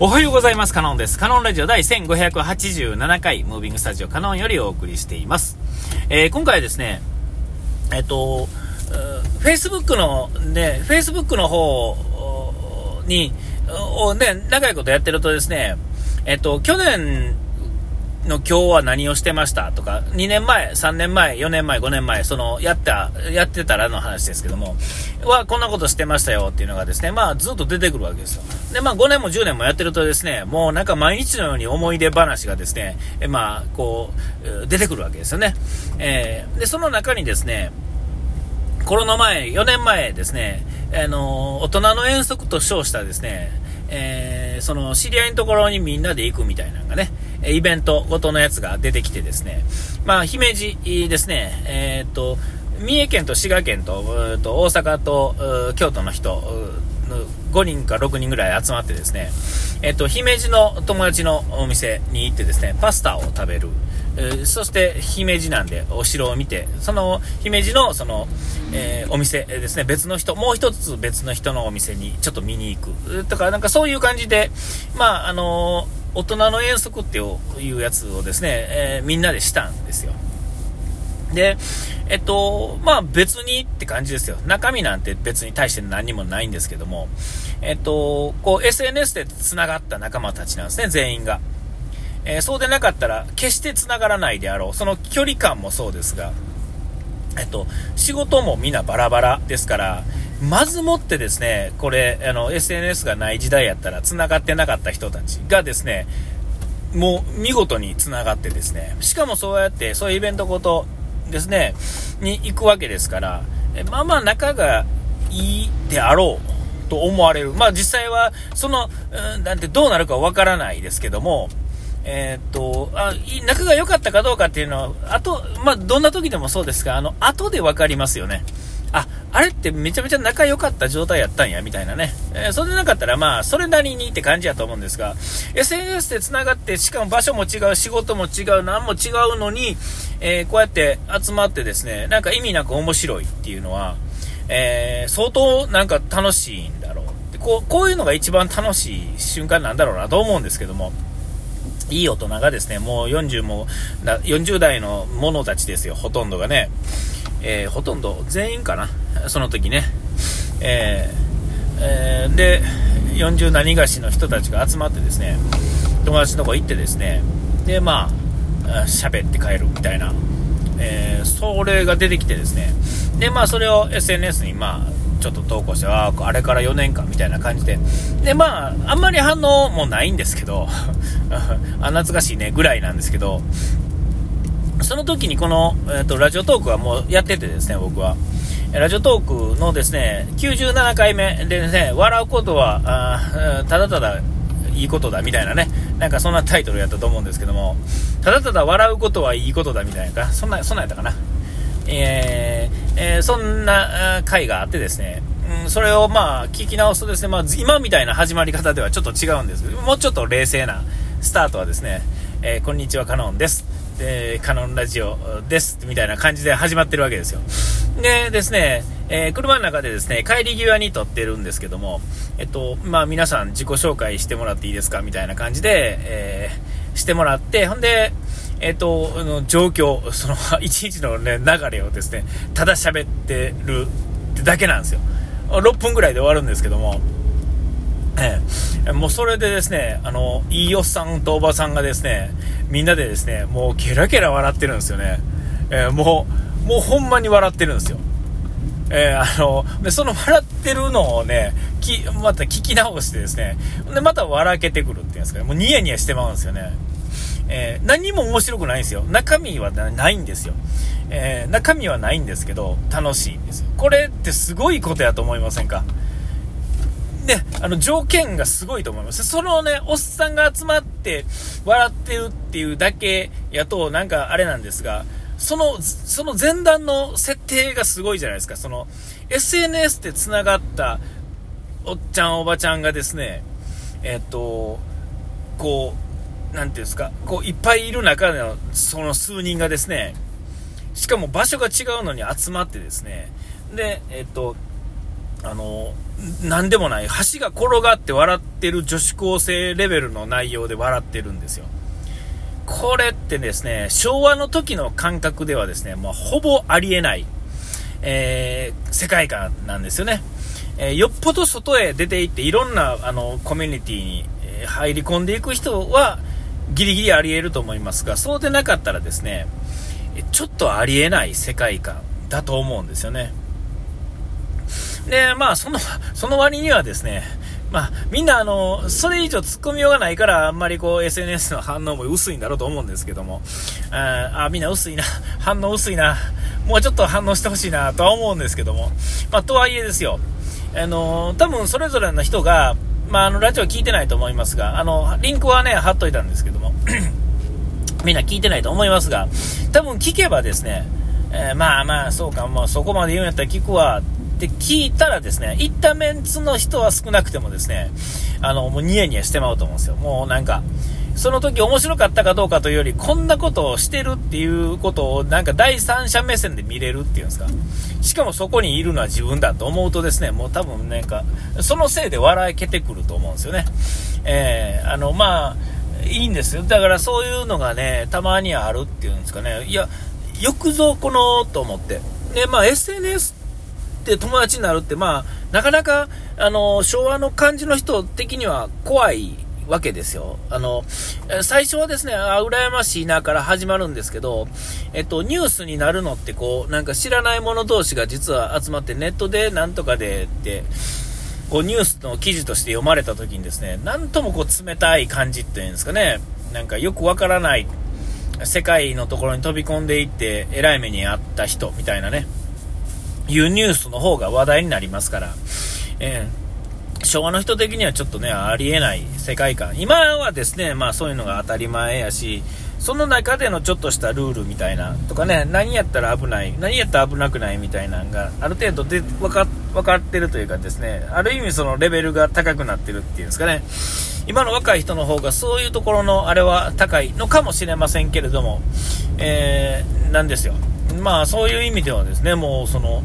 おはようございます。カノンです。カノンラジオ第1587回、ムービングスタジオカノンよりお送りしています。えー、今回はですね、えっと、Facebook の、ね、Facebook の方に、ね、長いことやってるとですね、えっと、去年の今日は何をしてましたとか、2年前、3年前、4年前、5年前、その、やった、やってたらの話ですけども、は、こんなことしてましたよっていうのがですね、まあ、ずっと出てくるわけですよ。で、まあ、5年も10年もやってるとですね、もうなんか毎日のように思い出話がですね、えまあ、こう、出てくるわけですよね。えー、で、その中にですね、コロナ前、4年前ですね、あの大人の遠足と称したですね、えー、その知り合いのところにみんなで行くみたいなのがね、イベントごとのやつが出てきてですね、まあ、姫路ですね、えー、っと、三重県と滋賀県と、と大阪と京都の人、5人か6人ぐらい集まってですね、えっと、姫路の友達のお店に行ってですね、パスタを食べる。そして姫路なんでお城を見て、その姫路のその、えー、お店ですね、別の人、もう一つ別の人のお店にちょっと見に行く。とか、なんかそういう感じで、まあ、あのー大人の遠足っていうやつをですね、えー、みんなでしたんですよ。で、えっと、まあ別にって感じですよ。中身なんて別に対して何もないんですけども、えっと、こう SNS で繋がった仲間たちなんですね、全員が。えー、そうでなかったら決して繋がらないであろう。その距離感もそうですが、えっと、仕事もみんなバラバラですから、まずもってですね、これ、あの、SNS がない時代やったら、繋がってなかった人たちがですね、もう見事に繋がってですね、しかもそうやって、そういうイベントごとですね、に行くわけですから、まあまあ仲がいいであろうと思われる。まあ実際は、その、うん、なんてどうなるかわからないですけども、えー、っと、あ、仲が良かったかどうかっていうのは、あと、まあどんな時でもそうですが、あの、後でわかりますよね。あ、あれってめちゃめちゃ仲良かった状態やったんや、みたいなね。えー、それでなかったら、まあ、それなりにって感じやと思うんですが、SNS で繋がって、しかも場所も違う、仕事も違う、何も違うのに、えー、こうやって集まってですね、なんか意味なく面白いっていうのは、えー、相当なんか楽しいんだろうでこう。こういうのが一番楽しい瞬間なんだろうなと思うんですけども、いい大人がですね、もう40も、40代の者たちですよ、ほとんどがね。えー、ほとんど全員かな、その時ね。えー、えー、で、40何がしの人たちが集まってですね、友達のとこ行ってですね、で、まあ、喋って帰るみたいな、え、それが出てきてですね、で、まあ、それを SNS に、まあ、ちょっと投稿して、ああ、あれから4年間みたいな感じで、で、まあ、あんまり反応もないんですけど、あ、懐かしいね、ぐらいなんですけど、その時にこの、えーと、ラジオトークはもうやっててですね、僕は。ラジオトークのですね、97回目でね、笑うことは、あただただいいことだみたいなね、なんかそんなタイトルやったと思うんですけども、ただただ笑うことはいいことだみたいな、そんな、そんなやったかな。えー、えー、そんな回があってですね、うん、それをまあ聞き直すとですね、まあ、今みたいな始まり方ではちょっと違うんですけど、もうちょっと冷静なスタートはですね、えー、こんにちは、カノンです。えー、カノンラジオです、みたいな感じで始まってるわけですよ。でですね、えー、車の中でですね、帰り際に撮ってるんですけども、えっと、まあ皆さん自己紹介してもらっていいですかみたいな感じで、えー、してもらって、ほんで、えっと、あの状況、その、一日のね、流れをですね、ただ喋ってるだけなんですよ。6分ぐらいで終わるんですけども、ええ、もうそれでですね、あの、いいおっさんとおばさんがですね、みんなでですね、もうケラケラ笑ってるんですよね。えー、もう、もうほんまに笑ってるんですよ。えー、あの、で、その笑ってるのをね、き、また聞き直してですね、で、また笑けてくるっていうんですかね、もうニヤニヤしてまうんですよね。えー、何も面白くないんですよ。中身はないんですよ。えー、中身はないんですけど、楽しいんですよ。これってすごいことやと思いませんか？ね、あの、条件がすごいと思います。そのね、おっさんが集まって笑ってるっていうだけやと、なんかあれなんですが、その、その前段の設定がすごいじゃないですか。その、SNS で繋がったおっちゃんおばちゃんがですね、えっと、こう、なんていうんですか、こう、いっぱいいる中での、その数人がですね、しかも場所が違うのに集まってですね、で、えっと、あの、なんでもない、橋が転がって笑ってる女子高生レベルの内容で笑ってるんですよ。これってですね、昭和の時の感覚ではですね、もうほぼありえない、えー、世界観なんですよね。えー、よっぽど外へ出て行っていろんなあのコミュニティに、入り込んでいく人はギリギリあり得ると思いますが、そうでなかったらですね、ちょっとありえない世界観だと思うんですよね。で、まあ、その、その割にはですね、まあ、みんな、あの、それ以上突っ込みようがないから、あんまりこう、SNS の反応も薄いんだろうと思うんですけども、ああ、みんな薄いな、反応薄いな、もうちょっと反応してほしいな、とは思うんですけども、まあ、とはいえですよ、あの、多分それぞれの人が、まあ、あの、ラジオ聞いてないと思いますが、あの、リンクはね、貼っといたんですけども、みんな聞いてないと思いますが、多分聞けばですね、えー、まあまあ、そうか、もうそこまで言うんやったら聞くわ、って聞いたらですね、行ったメンツの人は少なくてもですね、あの、もうニヤニヤしてまうと思うんですよ。もうなんか、その時面白かったかどうかというより、こんなことをしてるっていうことをなんか第三者目線で見れるっていうんですか。しかもそこにいるのは自分だと思うとですね、もう多分なんか、そのせいで笑いけてくると思うんですよね。えー、あの、まあ、いいんですよ。だからそういうのがね、たまにあるっていうんですかね。いや、よくぞこの、と思って。で、まあ SNS って友達になるって、まあ、なかなか、あの、昭和の感じの人的には怖いわけですよ。あの、最初はですね、あ、羨ましいなから始まるんですけど、えっと、ニュースになるのってこう、なんか知らない者同士が実は集まってネットでなんとかでって、こうニュースの記事として読まれた時にですね、なんともこう冷たい感じっていうんですかね、なんかよくわからない世界のところに飛び込んでいって、偉い目に遭った人みたいなね、いうニュースの方が話題になりますから、えー、昭和の人的にはちょっとね、ありえない世界観。今はですね、まあそういうのが当たり前やし、その中でのちょっとしたルールみたいな、とかね、何やったら危ない、何やったら危なくないみたいなのが、ある程度で分か分かってるというかですね、ある意味そのレベルが高くなってるっていうんですかね、今の若い人の方がそういうところのあれは高いのかもしれませんけれども、えー、なんですよ。まあそういう意味ではですね、もうその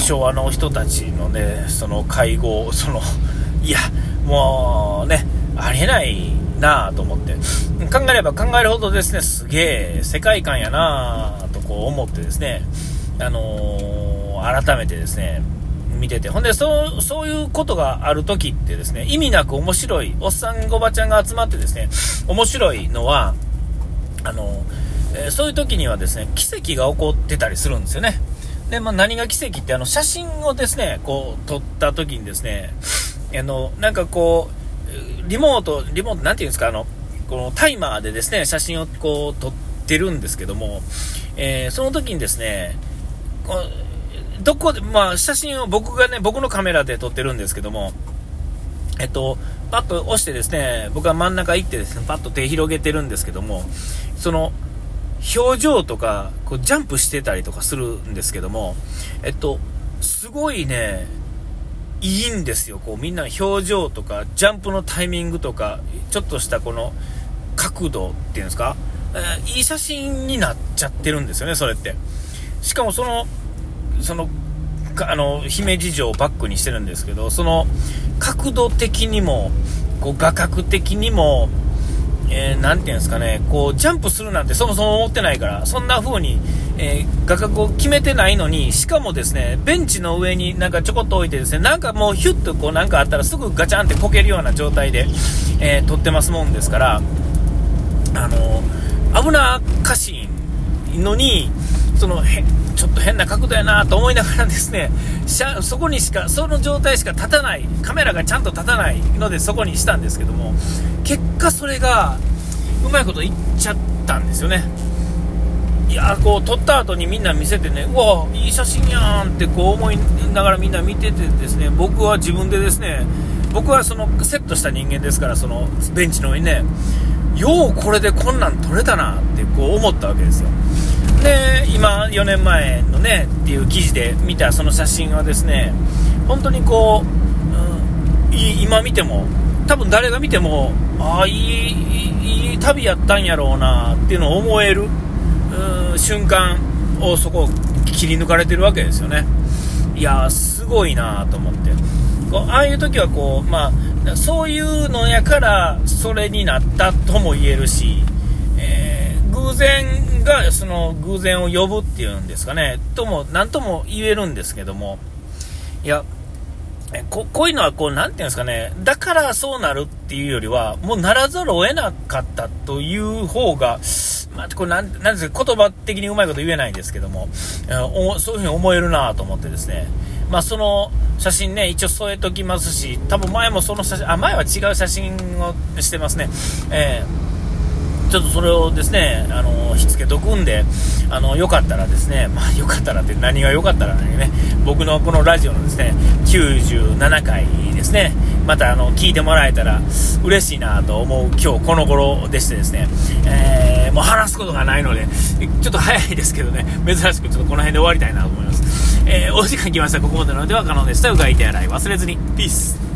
昭和の人たちのね、その会合、その、いや、もうね、ありえないなぁと思って、考えれば考えるほどですね、すげえ世界観やなぁとこう思ってですね、あのー、改めてですね、見てて、ほんで、そう、そういうことがある時ってですね、意味なく面白い、おっさんおばちゃんが集まってですね、面白いのは、あのーえー、そういう時にはですね、奇跡が起こってたりするんですよね。で、まあ、何が奇跡って、あの、写真をですね、こう、撮った時にですね、あの、なんかこう、リモート、リモート、なんていうんですか、あの、このタイマーでですね、写真をこう、撮ってるんですけども、えー、その時にですね、こどこで、まあ、写真を僕がね、僕のカメラで撮ってるんですけども、えっと、パッと押してですね、僕は真ん中行ってですね、パッと手広げてるんですけども、その、表情とか、こうジャンプしてたりとかするんですけども、えっと、すごいね、いいんですよ。こうみんな表情とか、ジャンプのタイミングとか、ちょっとしたこの角度っていうんですか、えー、いい写真になっちゃってるんですよね、それって。しかもその、その、あの、姫路城をバックにしてるんですけど、その角度的にも、こう画角的にも、えー、ていうんですかね、こう、ジャンプするなんてそもそも思ってないから、そんな風に、えー、画角を決めてないのに、しかもですね、ベンチの上になんかちょこっと置いてですね、なんかもうヒュッとこうなんかあったらすぐガチャンってこけるような状態で、えー、撮ってますもんですから、あのー、危なっかしいのに、そのちょっと変な角度やなと思いながらですねそこにしかその状態しか立たないカメラがちゃんと立たないのでそこにしたんですけども結果それがうまいこといっちゃったんですよね。いやこう撮った後にみんな見せてねうわいい写真やんってこう思いながらみんな見ててですね僕は自分でですね僕はそのセットした人間ですからそのベンチの上にねようこれでこんなん撮れたなってこう思ったわけですよ。で今4年前のねっていう記事で見たその写真はですね本当にこう、うん、今見ても多分誰が見てもああいいいい旅やったんやろうなっていうのを思える瞬間をそこを切り抜かれてるわけですよねいやー、すごいなと思って。こうああいう時はこう、まあ、そういうのやからそれになったとも言えるし、えー、偶然がその偶然を呼ぶっていうんですかね、とも、なんとも言えるんですけども、いや、ここういうのはこう、なんていうんですかね、だからそうなるっていうよりは、もうならざるを得なかったという方が、まあ、これなん、なんですか、言葉的にうまいこと言えないんですけども、そういうふうに思えるなと思ってですね、まあ、その写真ね、一応添えときますし、多分前もその写真、あ、前は違う写真をしてますね。えーちょっとそれをですね、あの、ひっつけとくんで、あの、よかったらですね、まあ、よかったらって何がよかったらね、僕のこのラジオのですね、97回ですね、またあの、聞いてもらえたら嬉しいなと思う今日この頃でしてですね、えー、もう話すことがないので、ちょっと早いですけどね、珍しくちょっとこの辺で終わりたいなと思います。えー、お時間来ました。ここまでのでは可能でした。うがい手洗い忘れずに。ピース。